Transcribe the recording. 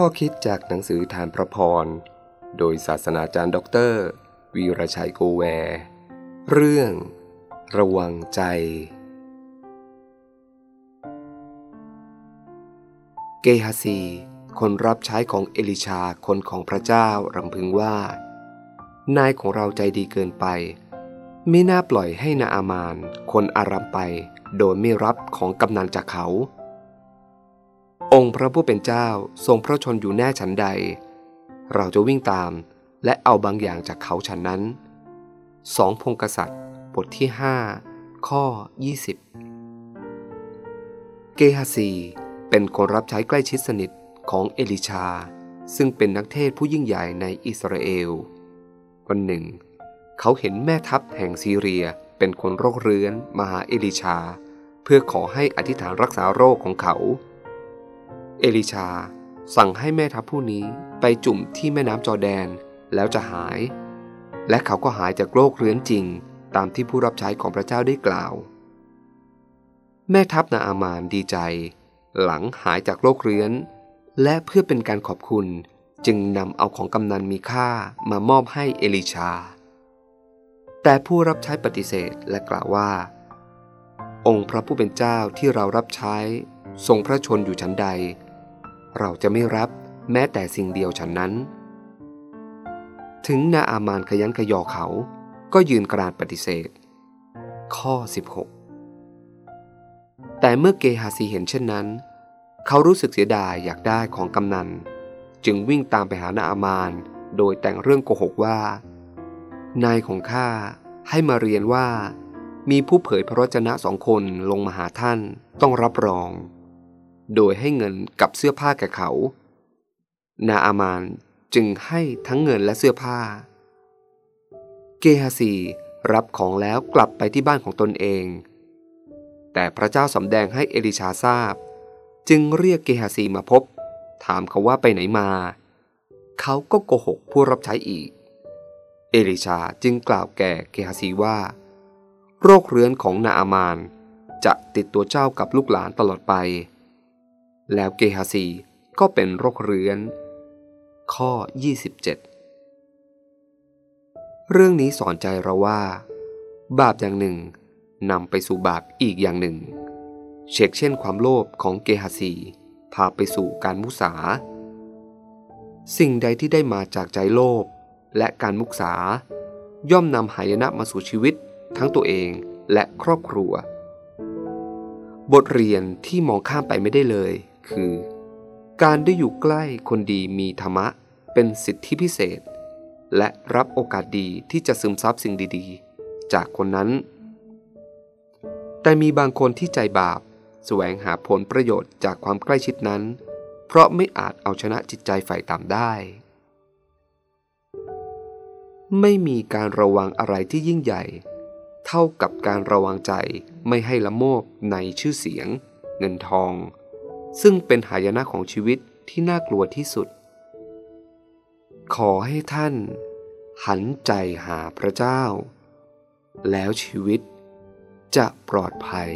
ข้อคิดจากหนังสือทานพระพร โดยศาสนาจารย์ด็อกเตอร์ วีรชัยโกแว เรื่อง ระวังใจ เกฮาซี คนรับใช้ของเอลิชาคนของพระเจ้ารำพึงว่า นายของเราใจดีเกินไป ไม่น่าปล่อยให้นาอามาน คนอารัมไป โดยไม่รับของกำนัลจากเขา องค์พระผู้เป็นเจ้าทรงพระชนอยู่แน่ฉันใด เราจะวิ่งตามและเอาบางอย่างจากเขาฉันนั้นสองพงกษัตริย์ บทที่ 5 ข้อ 20 เกฮาซีเป็นคนรับใช้ใกล้ชิดสนิทของเอลิชา ซึ่งเป็นนักเทศผู้ยิ่งใหญ่ในอิสราเอล วันหนึ่ง เขาเห็นแม่ทัพแห่งซีเรียเป็นคนโรคเรื้อนมาหาเอลิชา เพื่อขอให้อธิษฐานรักษาโรคของเขา เอลิชา สั่งให้แม่ทัพผู้นี้ไปจุ่มที่แม่น้ำจอแดนแล้วจะหาย และเขาก็หายจากโรคเรื้อนจริง ตามที่ผู้รับใช้ของพระเจ้าได้กล่าว แม่ทัพนาอามานดีใจ หลังหายจากโรคเรื้อน และเพื่อเป็นการขอบคุณจึงนำเอาของกำนันมีค่ามามอบให้เอลิชา แต่ผู้รับใช้ปฏิเสธและกล่าวว่า องค์พระผู้เป็นเจ้าที่เรารับใช้ ทรงพระชนอยู่ชั้นใด เราจะไม่รับแม้แต่สิ่งเดียวฉันนั้น ถึงนาอามานขยันขยอเขาก็ยืนกรานปฏิเสธ ข้อ 16 แต่เมื่อเกฮาซีเห็นเช่นนั้น เขารู้สึกเสียดายอยากได้ของกำนัน จึงวิ่งตามไปหานาอามาน โดยแต่งเรื่องโกหกว่า นายของข้าให้มาเรียนว่า มีผู้เผยพระวจนะสองคนลงมาหาท่านต้องรับรอง โดยให้เงินกับเสื้อผ้าแก่เขา นาอามานจึงให้ทั้งเงินและเสื้อผ้า เกฮาซีรับของแล้วกลับไปที่บ้านของตนเอง แต่พระเจ้าสำแดงให้เอลิชาทราบ จึงเรียกเกฮาซีมาพบ ถามเขาว่าไปไหนมา เขาก็โกหกผู้รับใช้อีก เอลิชาจึงกล่าวแก่เกฮาซีว่า โรคเรื้อนของนาอามานจะติดตัวเจ้ากับลูกหลานตลอดไป แล้วเกฮาซีก็เป็นโรคเรื้อน ข้อ 27 เรื่องนี้สอนใจเราว่า บาปอย่างหนึ่งนำไปสู่บาปอีกอย่างหนึ่ง เชกเช่นความโลภของเกฮาซีพาไปสู่การมุสา สิ่งใดที่ได้มาจากใจโลภและการมุสา ย่อมนำหายนะมาสู่ชีวิตทั้งตัวเองและครอบครัว บทเรียนที่มองข้ามไปไม่ได้เลย คือ การได้อยู่ใกล้คนดีมีธรรมะ เป็นสิทธิพิเศษ และรับโอกาสดีที่จะซึมซับสิ่งดีๆ จากคนนั้น แต่มีบางคนที่ใจบาปแสวงหาผลประโยชน์จากความใกล้ชิดนั้น เพราะไม่อาจเอาชนะจิตใจฝ่ายต่ำได้ ไม่มีการระวังอะไรที่ยิ่งใหญ่ เท่ากับการระวังใจไม่ให้ละโมบในชื่อเสียง เงินทอง ซึ่งเป็นหายนะของชีวิตที่น่ากลัวที่สุด ขอให้ท่าน หันใจหาพระเจ้า แล้วชีวิตจะปลอดภัย